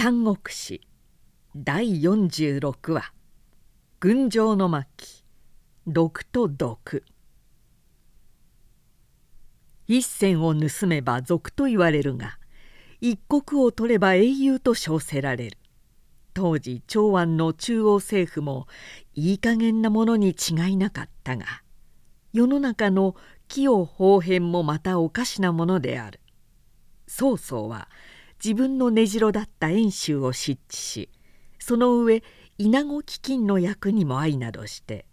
三国史第46話「群青の巻。毒と毒」一銭を盗めば賊と言われるが一国を取れば英雄と称せられる。当時長安の中央政府もいい加減なものに違いなかったが世の中の器用方変もまたおかしなものである。曹操は自分の根城だった遠州を失地しその上稲子飢饉の役にも相などして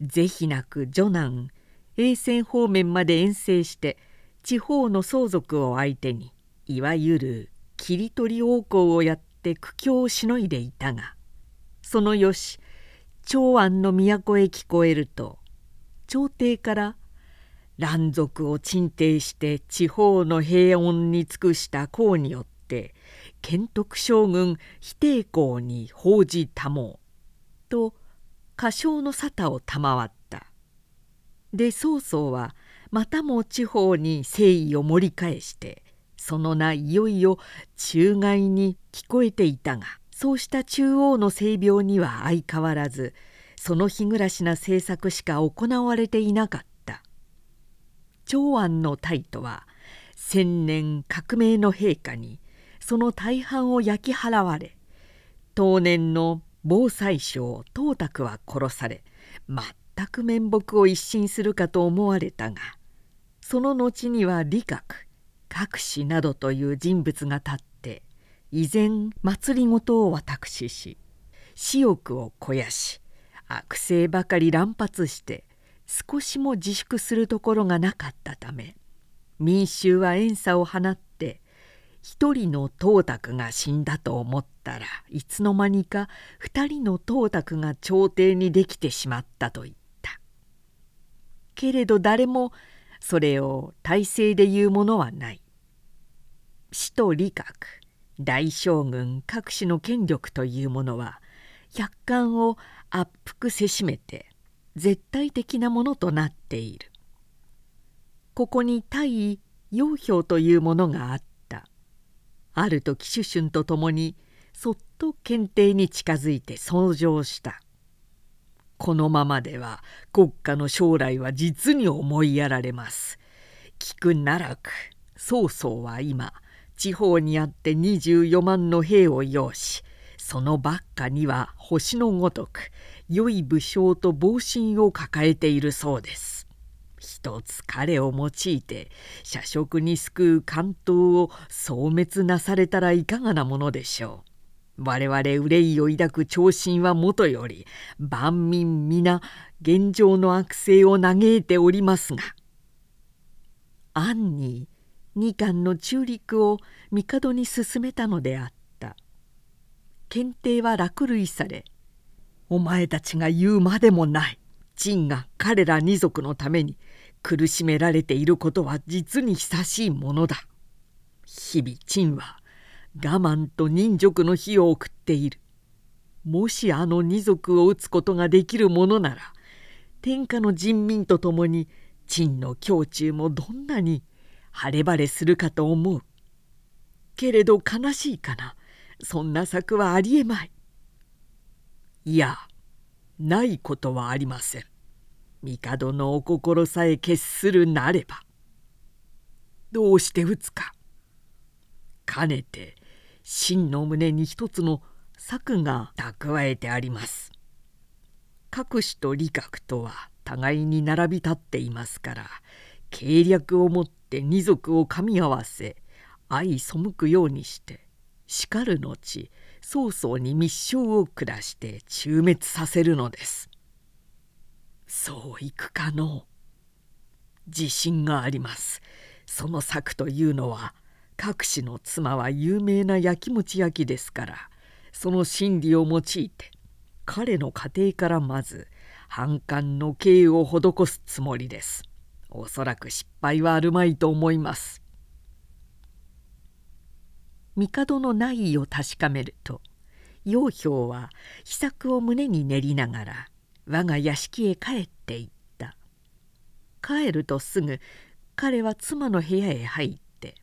是非なく女南衛戦方面まで遠征して地方の相続を相手にいわゆる切り取り横行をやって苦境をしのいでいたがそのよし長安の都へ聞こえると朝廷から乱族を鎮定して地方の平穏に尽くした功によってて建徳将軍非抵抗に報じたもうと歌唱の沙汰を賜った。で曹操はまたも地方に誠意を盛り返してその名いよいよ中外に聞こえていたがそうした中央の性病には相変わらずその日暮らしな政策しか行われていなかった。長安の大都は千年革命の陛下にその大半を焼き払われ当年の防災省董卓は殺され全く面目を一新するかと思われたがその後には李閣隠しなどという人物が立って依然祭りごとを私し私欲を肥やし悪性ばかり乱発して少しも自粛するところがなかったため民衆は怨嗟を放って一人の董卓が死んだと思ったらいつの間にか二人の董卓が朝廷にできてしまったと言った。けれど誰もそれを体制で言うものはない。使徒李閣大将軍各種の権力というものは百貫を圧迫せしめて絶対的なものとなっている。ここに大位陽氷というものがあったある時シュシュンと共にそっと検定に近づいて登場したこのままでは国家の将来は実に思いやられます聞くならく曹操は今地方にあって24万の兵を擁しそのばっかには星のごとく良い武将と暴臣を抱えているそうです。一つ彼を用いて社食に救う関東を消滅なされたらいかがなものでしょう。我々憂いを抱く長身はもとより万民皆現状の悪性を嘆いておりますが暗に二巻の中陸を帝に進めたのであった。検定は落類されお前たちが言うまでもない陳が彼ら二族のために苦しめられていることは実に久しいものだ日々陳は我慢と忍辱の日を送っているもしあの二族を討つことができるものなら天下の人民と共に陳の胸中もどんなに晴れ晴れするかと思うけれど悲しいかなそんな策はありえまい。いやないことはありません。帝のお心さえ決するなれば。どうして打つか。かねて真の胸に一つの策が蓄えてあります。各種と理覚とは互いに並び立っていますから計略をもって二族を噛み合わせ相背くようにしてしかる後曹操に密書を下して中滅させるのですそういくかの。自信があります。その策というのは各氏の妻は有名なやきもち焼きですからその心理を用いて彼の家庭からまず反感の刑を施すつもりです。おそらく失敗はあるまいと思います。帝の内意を確かめると楊氷は秘策を胸に練りながら我が屋敷へ帰っていった。帰るとすぐ彼は妻の部屋へ入って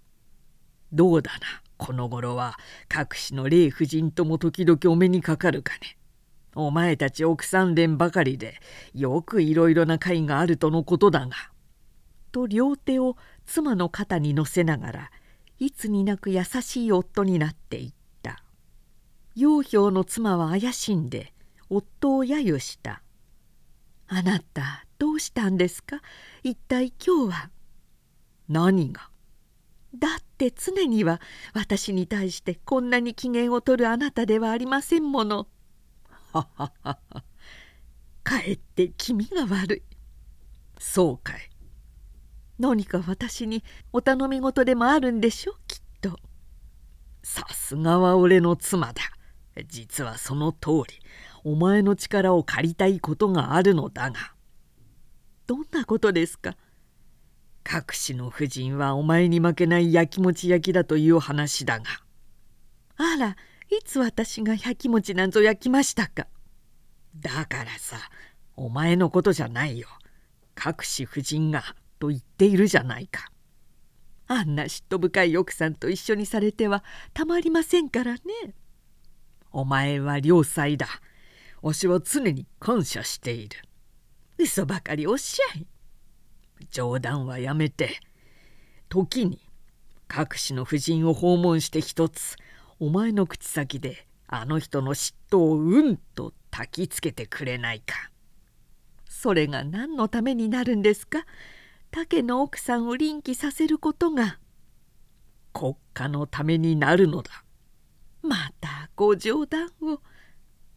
「どうだなこの頃は。各氏の霊夫人とも時々お目にかかるかね。お前たち奥さん連ばかりでよくいろいろな会があるとのことだが」と両手を妻の肩に乗せながらいつになく優しい夫になっていった。楊氷の妻は怪しんで夫を揶揄した「あなたどうしたんですか一体今日は」何がだって常には私に対してこんなに機嫌を取るあなたではありませんもの。ははははかえって気味が悪い。そうかい。何か私にお頼み事でもあるんでしょきっと。さすがは俺の妻だ。実はその通りお前の力を借りたいことがあるのだが。どんなことですか？各氏の夫人はお前に負けないやきもち焼きだという話だが。あらいつ私がやきもちなんぞ焼きましたか？だからさお前のことじゃないよ。各氏夫人がと言っているじゃないか。あんな嫉妬深い奥さんと一緒にされてはたまりませんからね。お前は良妻だわしは常に感謝している。嘘ばかりおっしゃい。冗談はやめて。時に各氏の夫人を訪問して一つお前の口先であの人の嫉妬をうんと焚きつけてくれないか。それが何のためになるんですか？竹の奥さんを臨機させることが。国家のためになるのだ。またご冗談を。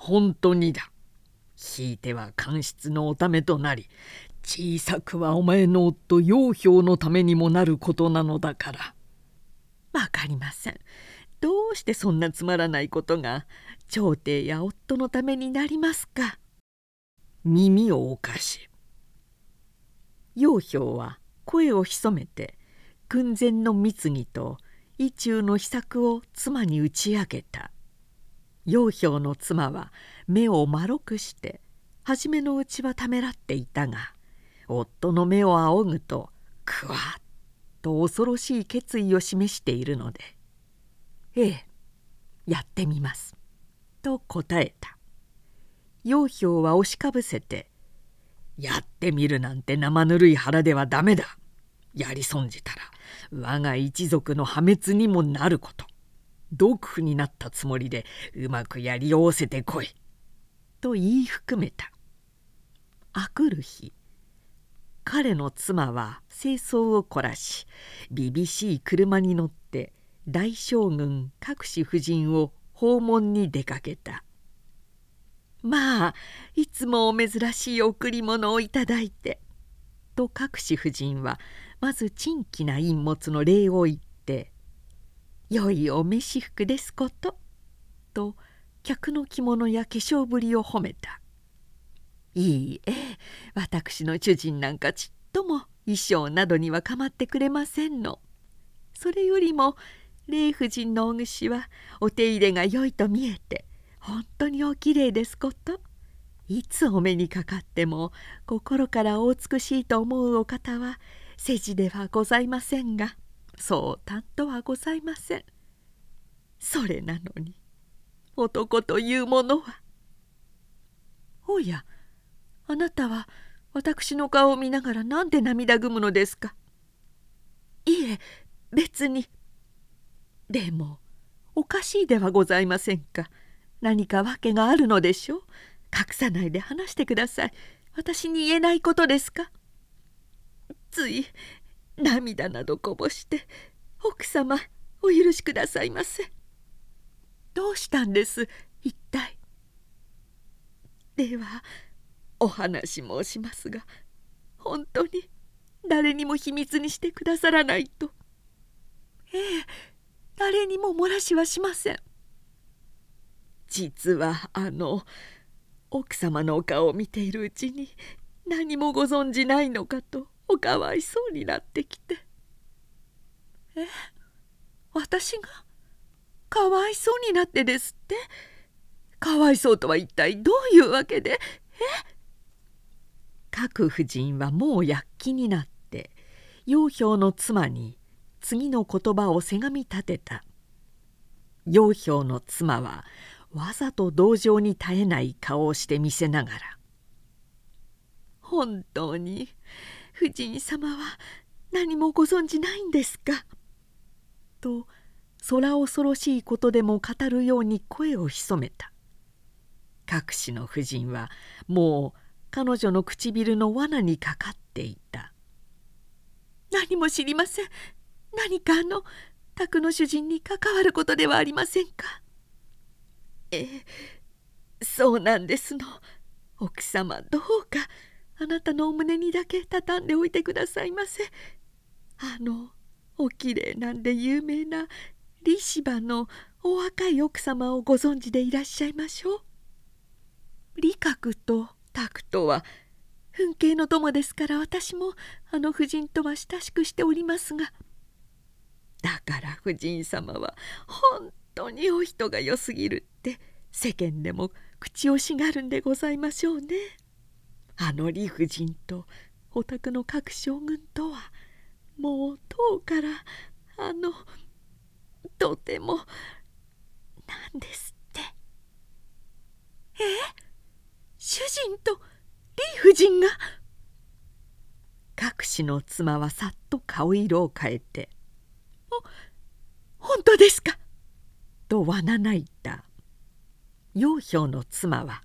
本当にだひいては官室のおためとなり小さくはお前の夫楊氷のためにもなることなのだから。わかりません。どうしてそんなつまらないことが朝廷や夫のためになりますか。耳をおかし。楊氷は声を潜めて訓前の貢ぎと意中の秘策を妻に打ち明けた。楊氷の妻は目を丸くして初めのうちはためらっていたが夫の目を仰ぐとくわっと恐ろしい決意を示しているので「ええやってみます」と答えた。楊氷は押しかぶせて「やってみるなんて生ぬるい腹ではダメだやり損じたら我が一族の破滅にもなること。毒婦になったつもりでうまくやりおおせてこい」と言い含めた。あくる日彼の妻は清掃を凝らしびびしい車に乗って大将軍各氏夫人を訪問に出かけた。まあいつもお珍しい贈り物をいただいてと各氏夫人はまず珍奇な陰物の礼を言って「良いお召し服ですこと」と客の着物や化粧ぶりを褒めたいいえ私の主人なんかちっとも衣装などには構ってくれませんの。それよりも霊夫人のお主はお手入れが良いと見えて本当におきれいですこと。いつお目にかかっても心からお美しいと思うお方は世辞ではございませんがそうたんとはございません。それなのに男というものは。おやあなたは私の顔を見ながら何で涙ぐむのですか。いえ別に。でもおかしいではございませんか。何か訳があるのでしょう。隠さないで話してください。私に言えないことですか。つい涙などこぼして奥様お許しくださいませ。どうしたんです一体。ではお話申しますが本当に誰にも秘密にしてくださらないと。ええ誰にも漏らしはしません。実はあの奥様のお顔を見ているうちに何もご存じないのかとおかわいそうになってきて。え？私がかわいそうになってですって？かわいそうとは一体どういうわけで？え？各夫人はもう躍起になって楊氷の妻に次の言葉をせがみ立てた。楊氷の妻はわざと同情に絶えない顔をして見せながら「本当に夫人様は何もご存じないんですか?」と空恐ろしいことでも語るように声を潜めた。隠しの夫人はもう彼女の唇の罠にかかっていた。何も知りません。何かあの宅の主人に関わることではありませんか？ええそうなんですの。奥様どうかあなたのお胸にだけ畳んでおいてくださいませ。あのおきれいなんで有名なリシバのお若い奥様をご存知でいらっしゃいましょう。理覚とタクトは噴景の友ですから私もあの夫人とは親しくしておりますが。だから夫人様は本当にお人が良すぎるって世間でも口をしがるんでございましょうね。あの理不尽とお宅の各将軍とはもう遠からあのとてもなんですって。え？主人と理不尽が？隠しの妻はさっと顔色を変えて「お本当ですか?」とわなないた。楊氷の妻は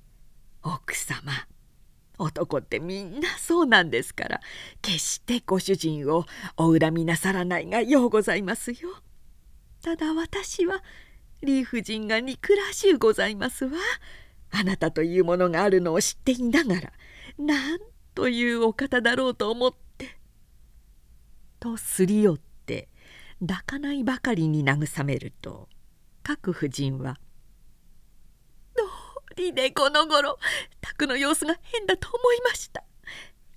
「奥様。男ってみんなそうなんですから決してご主人をお恨みなさらないがようございますよ。ただ私は理不尽が憎らしゅうございますわ。あなたというものがあるのを知っていながらなんというお方だろうと思って。とすり寄って抱かないばかりに慰めると各夫人は「どうりでこの頃。宅の様子が変だと思いました。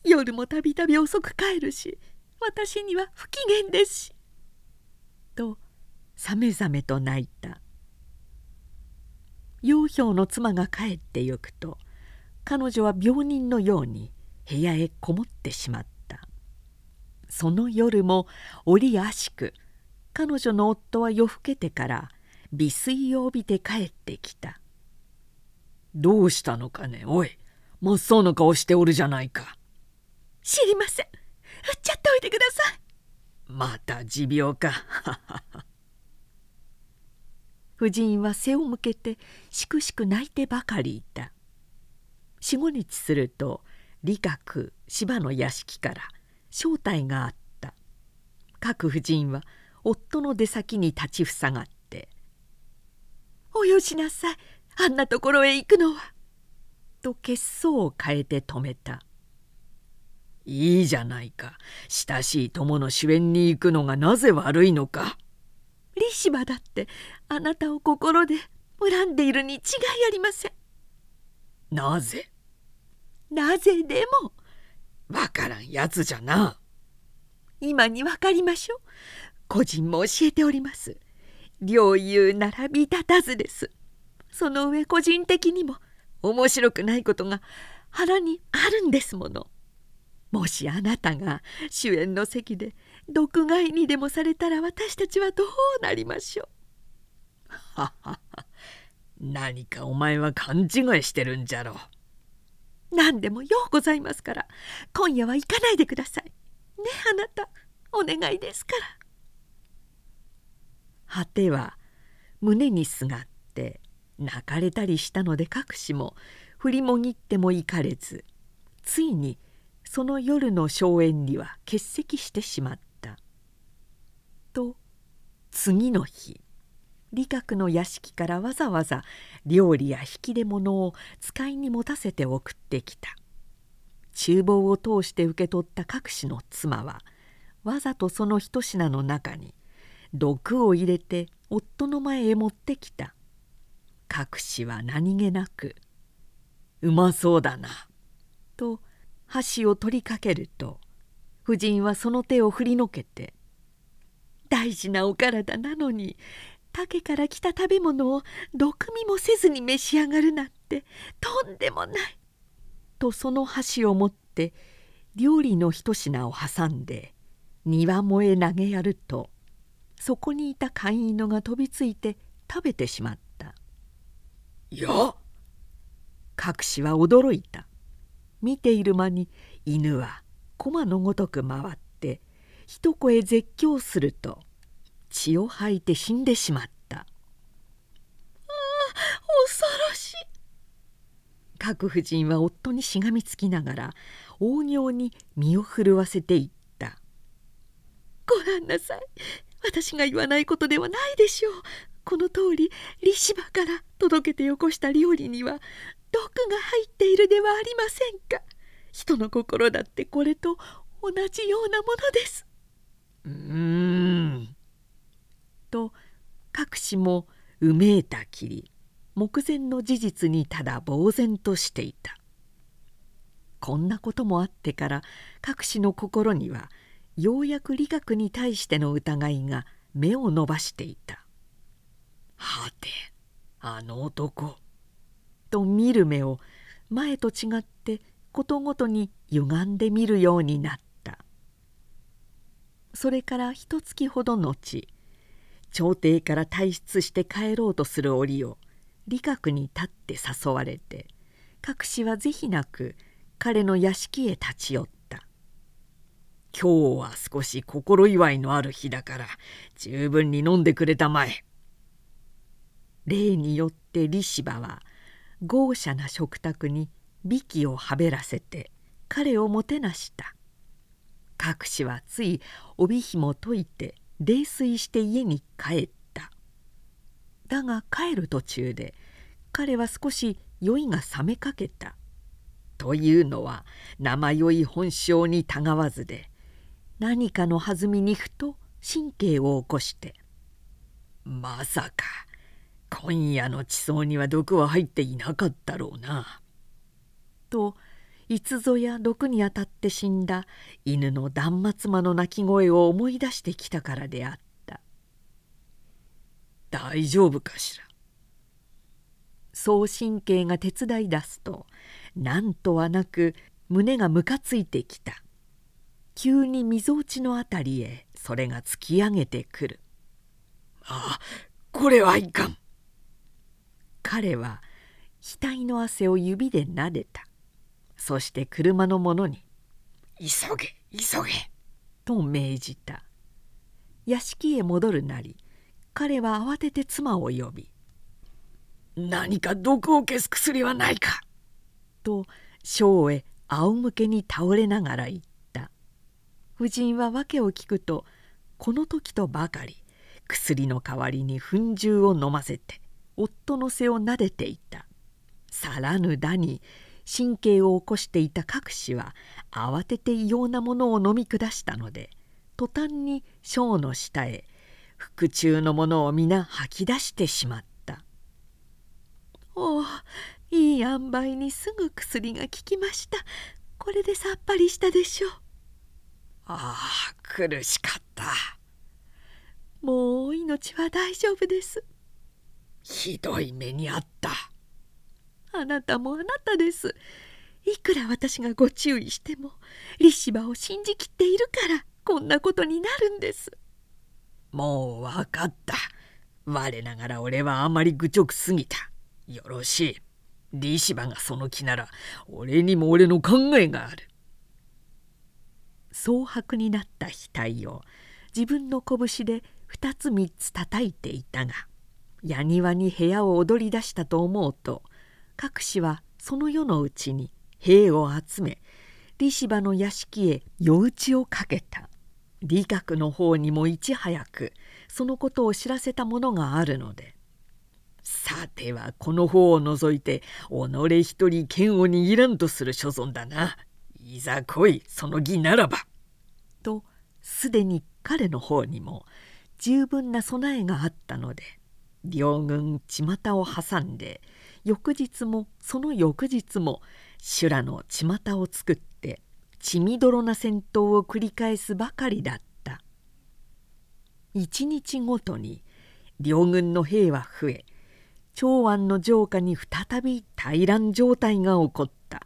夜もたびたび遅く帰るし私には不機嫌ですし」とさめざめと泣いた。楊氷の妻が帰ってゆくと彼女は病人のように部屋へこもってしまった。その夜も折あしく彼女の夫は夜更けてから美水を帯びて帰ってきた「どうしたのかね？おい真っ青な顔しておるじゃないか」「知りません。売っちゃっておいてください」また持病か。夫人は背を向けてしくしく泣いてばかりいた。四五日すると理学芝の屋敷から正体があった。各夫人は夫の出先に立ちふさがって「およしなさいあんなところへ行くのは」と血相を変えて止めた「いいじゃないか親しい友の主演に行くのがなぜ悪いのか」リシバだってあなたを心で恨んでいるに違いありません。なぜ？なぜでもわからんやつじゃな。今にわかりましょう。個人も教えております。両友並び立たずです。その上個人的にも面白くないことが腹にあるんですもの。もしあなたが主演の席で毒害にでもされたら私たちはどうなりましょう。ははは何かお前は勘違いしてるんじゃろう。何でもようございますから今夜は行かないでください。ねあなたお願いですから。果ては胸にすがって泣かれたりしたので隠しも振りもぎってもいかれずついにその夜の荘園には欠席してしまった。と次の日理学の屋敷からわざわざ料理や引き出物を使いに持たせて送ってきた厨房を通して受け取った各氏の妻はわざとその一品の中に毒を入れて夫の前へ持ってきた各氏は何気なく「うまそうだな」と箸を取りかけると夫人はその手を振りのけて「大事なお体なのに竹から来た食べ物を毒味もせずに召し上がるなんてとんでもない」とその箸を持って料理の一品を挟んで庭もへ投げやるとそこにいた飼い犬が飛びついて食べてしまった。た「や。隠しは驚いた。見ている間に犬は駒のごとく回って一声絶叫すると血を吐いて死んでしまった。ああ恐ろしい。各夫人は夫にしがみつきながら大行に身を震わせていった「ごらんなさい。私が言わないことではないでしょうこの通り利芝から届けてよこした料理には毒が入っているではありませんか。人の心だってこれと同じようなものです」うーん。と各氏もうめいたきり目前の事実にただ呆然としていた。こんなこともあってから各氏の心にはようやく理学に対しての疑いが目を伸ばしていた「はてあの男」と見る目を前と違ってことごとに歪んで見るようになった。それから一月ほど後朝廷から退出して帰ろうとする折を理学に立って誘われて隠しは是非なく彼の屋敷へ立ち寄った「今日は少し心祝いのある日だから十分に飲んでくれたまえ」例によって利芝は豪奢な食卓に美器をはべらせて彼をもてなした。隠しはつい帯紐解いて泥酔して家に帰った。だが帰る途中で彼は少し酔いが冷めかけた。というのは生酔い本性にたがわずで何かの弾みにふと神経を起こして「まさか今夜の地層には毒は入っていなかったろうな」といつぞや毒にあたって死んだ犬の断末魔の鳴き声を思い出してきたからであった。大丈夫かしら。そう神経が手伝い出すとなんとはなく胸がムカついてきた。急にみぞおちのあたりへそれが突き上げてくる。ああこれはいかん。彼は額の汗を指でなでた。そして車の者に「急げ急げ」と命じた。屋敷へ戻るなり彼は慌てて妻を呼び「何か毒を消す薬はないか」と小へ仰向けに倒れながら言った。夫人は訳を聞くとこの時とばかり薬の代わりに粉汁を飲ませて夫の背をなでていた。さらぬだに神経を起こしていた各氏は慌てて異様なものを飲み下したので途端に小の下へ腹中のものを皆吐き出してしまった「おおいい塩梅にすぐ薬が効きました。これでさっぱりしたでしょう」ああ苦しかった。もう命は大丈夫です。ひどい目にあった。あなたもあなたです。いくら私がご注意しても利芝を信じきっているからこんなことになるんです。もう分かった。我ながら俺はあまり愚直すぎた。よろしい。利芝がその気なら俺にも俺の考えがある。蒼白になった額を自分の拳で二つ三つ叩いていたが矢庭に部屋を踊り出したと思うと各氏はその夜のうちに兵を集め利芝の屋敷へ夜討ちをかけた。理学の方にもいち早くそのことを知らせたものがあるので。さてはこの方を除いて己一人剣を握らんとする所存だな。いざ来いその義ならば」とすでに彼の方にも十分な備えがあったので両軍巷を挟んで翌日もその翌日も修羅の巷を作って血みどろな戦闘を繰り返すばかりだった。一日ごとに両軍の兵は増え長安の城下に再び大乱状態が起こった。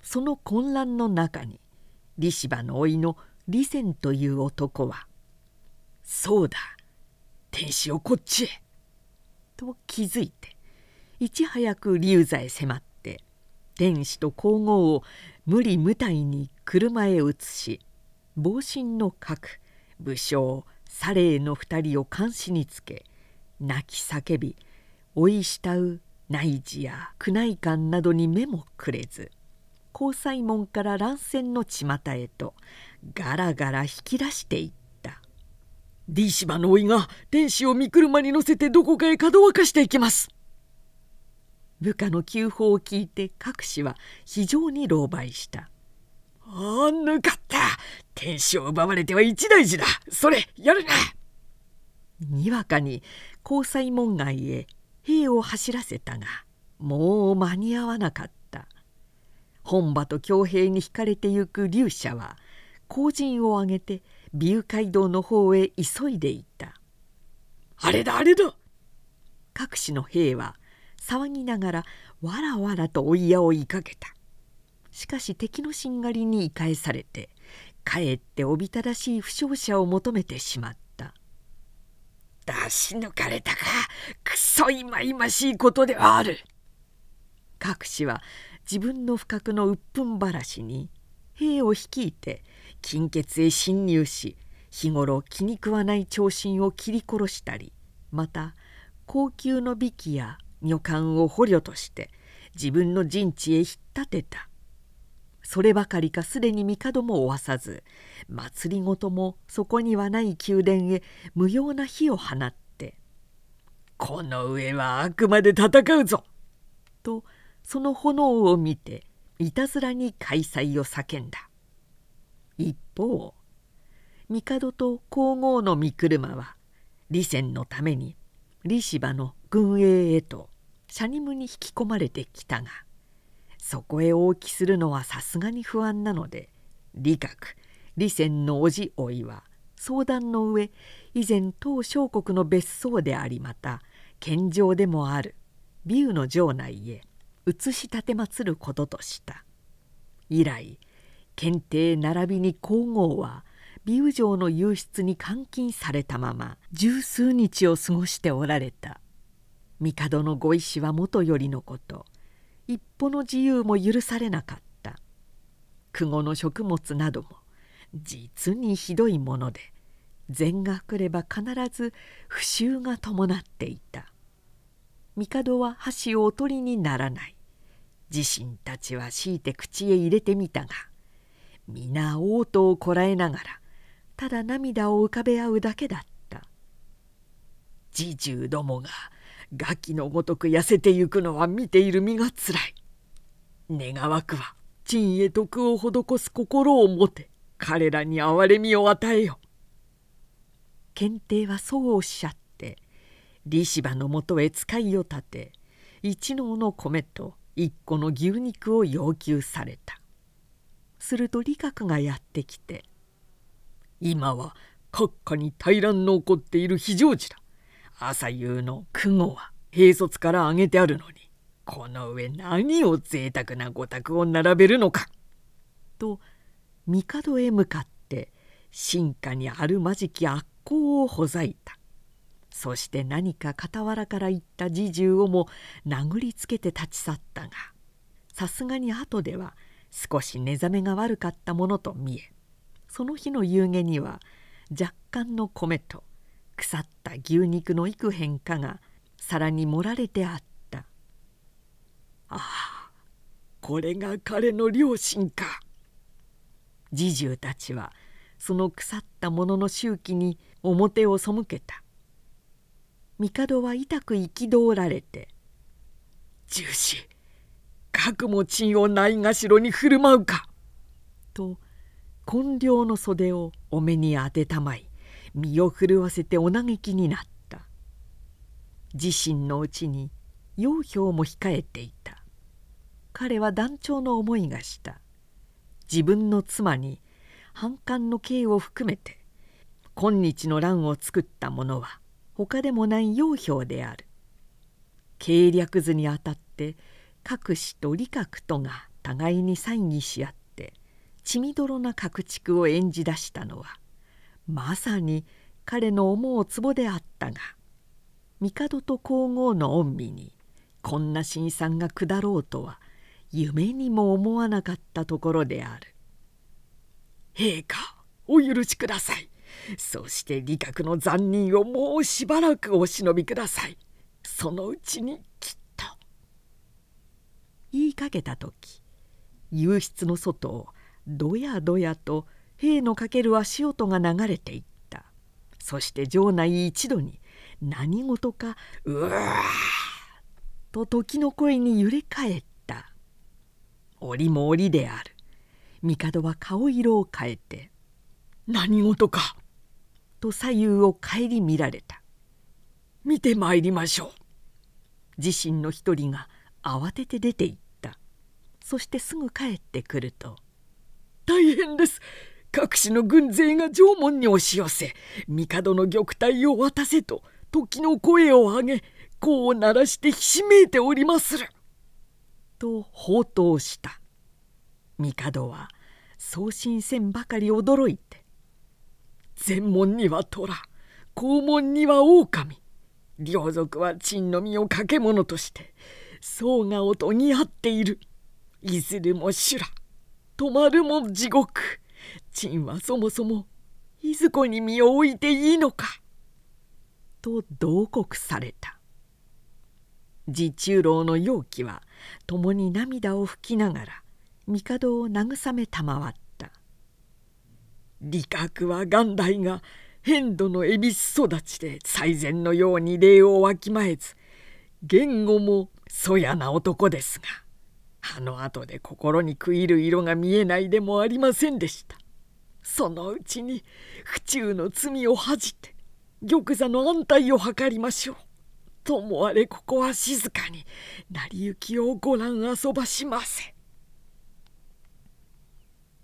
その混乱の中に利芝の甥の李仙という男はそうだ天使をこっちへ」と気づいていち早く龍座へ迫って天使と皇后を無理無体に車へ移し防身の各武将サレーの二人を監視につけ泣き叫び追い慕う内示や宮内館などに目もくれず交際門から乱戦の巷へとガラガラ引き出していった「ディーシバの甥が天使を御車に乗せてどこかへかどわかしていきます」部下の急報を聞いて各氏は非常に狼狽した「ああ抜かった。天使を奪われては一大事だ。それやるな!」にわかに交際門外へ兵を走らせたがもう間に合わなかった。本馬と強兵に引かれてゆく龍舎は後陣を上げて美羽街道の方へ急いでいった「あれだあれだ!」各地の兵は騒ぎながらわらわらと追いや追いかけた。しかし敵のしんがりに言い返されてかえっておびただしい負傷者を求めてしまった。出し抜かれたか。くそいまいましいことではある。各氏は自分の不覚の鬱憤晴らしに兵を率いて金欠へ侵入し日頃気に食わない長身を切り殺したりまた高級の美器や女官を捕虜として自分の陣地へ引っ立てたそればかりかすでに帝も追わさず祭りごともそこにはない宮殿へ無用な火を放って「この上はあくまで戦うぞ!」とその炎を見ていたずらに開催を叫んだ一方帝と皇后の御車は李仙のために李芝の軍営へとシャニムに引き込まれてきたがそこへ応帰するのはさすがに不安なので李閣李仙の叔父甥いは相談の上以前当小国の別荘でありまた献上でもある美羽の城内へ移し立てまつることとした。以来検定並びに皇后は美羽城の遊出に監禁されたまま十数日を過ごしておられた。帝のご意志はもとよりのこと。一歩の自由も許されなかった。久後の食物なども実にひどいもので善が来れば必ず不臭が伴っていた。帝は箸をお取りにならない。自身たちは強いて口へ入れてみたが皆嘔吐をこらえながらただ涙を浮かべ合うだけだった。侍従どもがガキのごとく痩せてゆくのは見ている身がつらい。願わくは陳へ徳を施す心を持て彼らに憐れみを与えよ。検定はそうおっしゃって利芝のもとへ使いを立て一納の米と一個の牛肉を要求された。すると李閣がやってきて「今は閣下に大乱の起こっている非常時だ。朝夕の苦後は兵卒から挙げてあるのにこの上何を贅沢な御託を並べるのか」と帝へ向かって進化にあるまじき悪行をほざいた。そして何か傍らから言った侍従をも殴りつけて立ち去ったがさすがに後では少し寝覚めが悪かったものと見えその日の夕げには若干の米と腐った牛肉の幾変かが皿に盛られてあった。ああこれが彼の両親か。侍従たちはその腐ったものの周期に表を背けた。帝は痛く憤られて「重視核も鎮をないがしろに振る舞うか」と金領の袖をお目に当てたまい。身を震わせてお嘆きになった。自身のうちに養兵も控えていた。彼は断腸の思いがした。自分の妻に反感の刑を含めて今日の乱を作った者は他でもない養兵である。計略図にあたって各氏と李閣とが互いに猜疑し合って血みどろな各地区を演じ出したのはまさに彼の思うつぼであったが帝と皇后の御身にこんな辛酸が下ろうとは夢にも思わなかったところである陛下お許しください。そして理覚の残忍をもうしばらくお忍びください。そのうちにきっ言いかけた時夕室の外をどやどやと兵のかける足音が流れていったそして城内一度に何事か「うわ!」と時の声に揺れ返った折も折である帝は顔色を変えて「何事か!」と左右を顧みられた見てまいりましょう自身の一人が慌てて出て行っそしてすぐ帰ってくると「大変です。各地の軍勢が縄文に押し寄せ帝の玉体を渡せと時の声を上げ声を鳴らしてひしめいておりまする」と放蕩した。帝は送信せんばかり驚いて「前門には虎後門には狼両族は陳の実を掛け物として宗我をとぎ合っている。いずれも修羅。止まるも地獄。陳はそもそもいずこに身を置いていいのか」と慟哭された。自中老の陽気は共に涙を拭きながら帝を慰め賜った。理覚は元来が変度の恵比寿育ちで最善のように礼をわきまえず言語もそやな男ですがあの後で心に食いる色が見えないでもありませんでしたそのうちに府中の罪を恥じて玉座の安泰を図りましょう。ともあれここは静かに成り行きをご覧遊ばしませ。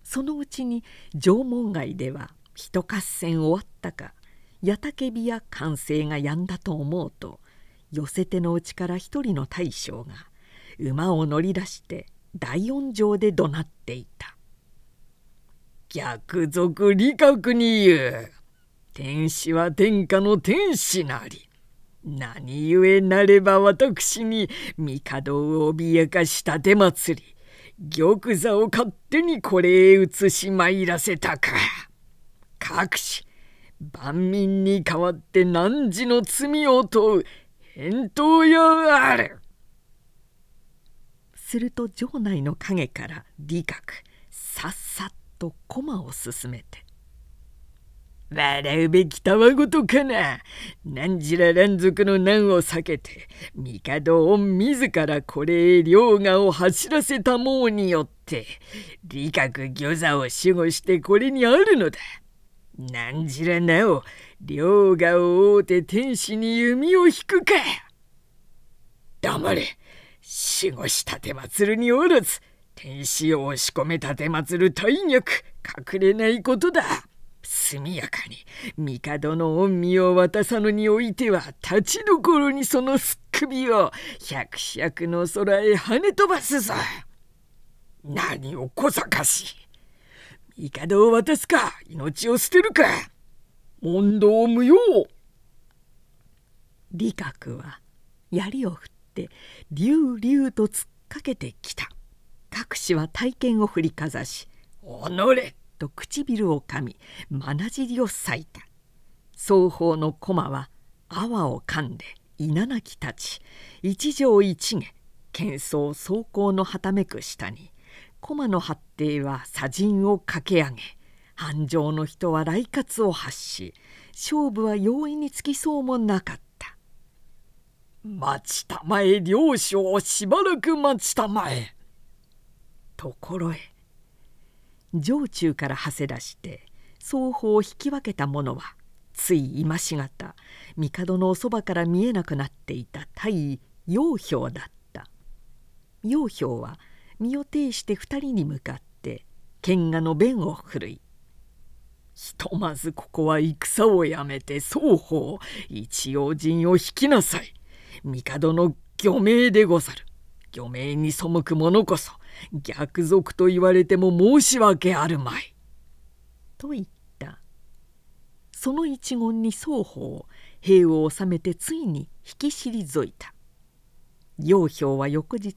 そのうちに縄文街では人合戦終わったか矢竹火や歓声が止んだと思うと寄せ手のうちから一人の大将が馬を乗り出して大音上で怒鳴っていた「逆賊理覚に言う天使は天下の天使なり何故なれば私に帝を脅かした手祭り玉座を勝手にこれへ移し参らせたか。各し万民に代わって汝の罪を問う返答よある。すると城内の陰から理覚さっさっと駒を進めて笑うべきたわごとかな。何時ら乱族の難を避けて、帝を自らこれへ両河を走らせたもうによって、理覚御座を守護してこれにあるのだ。何時らなお、両河を追うて天使に弓を引くか。黙れ。守護したてまつるにおらず、天使を押し込めたてまつる大逆、隠れないことだ。速やかに帝の御身を渡さぬにおいては立ちどころにそのすっ首を百尺の空へ跳ね飛ばすぞ。何を小賢し帝を渡すか命を捨てるか。問答無用。理覚は槍を振って竜竜と突っかけてきた。各氏は体験を振りかざし「おのれ!」と唇をかみまなじりを裂いた。双方の駒は泡を噛んで稲なき立ち一条一下喧騒走行のはためく下に駒の発程は砂塵を駆け上げ繁盛の人は来活を発し勝負は容易につきそうもなかった待ちたまえ両将しばらく待ちたまえ。ところへ城中からはせ出して双方を引き分けた者はつい今しがた帝のおそばから見えなくなっていた大陽兵だった。陽兵は身を挺して二人に向かって剣賀の弁を振るいひとまずここは戦をやめて双方一応陣を引きなさい。帝の御命でござる。御命に背く者こそ逆賊と言われても申し訳あるまい。と言った。その一言に双方兵を収めてついに引き退いた。楊氷は翌日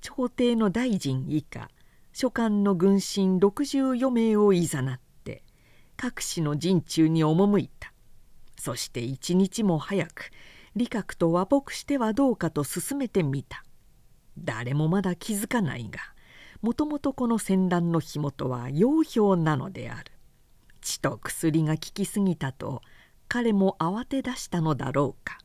朝廷の大臣以下書簡の軍神64名をいざなって各市の陣中に赴いた。そして一日も早く李閣と和睦してはどうかと進めてみた。誰もまだ気づかないがもともとこの戦乱の火元は陽氷なのである。血と薬が効きすぎたと彼も慌て出したのだろうか。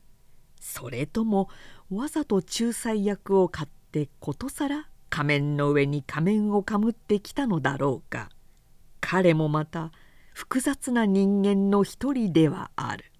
それともわざと仲裁役を買ってことさら仮面の上に仮面をかむってきたのだろうか。彼もまた複雑な人間の一人ではある。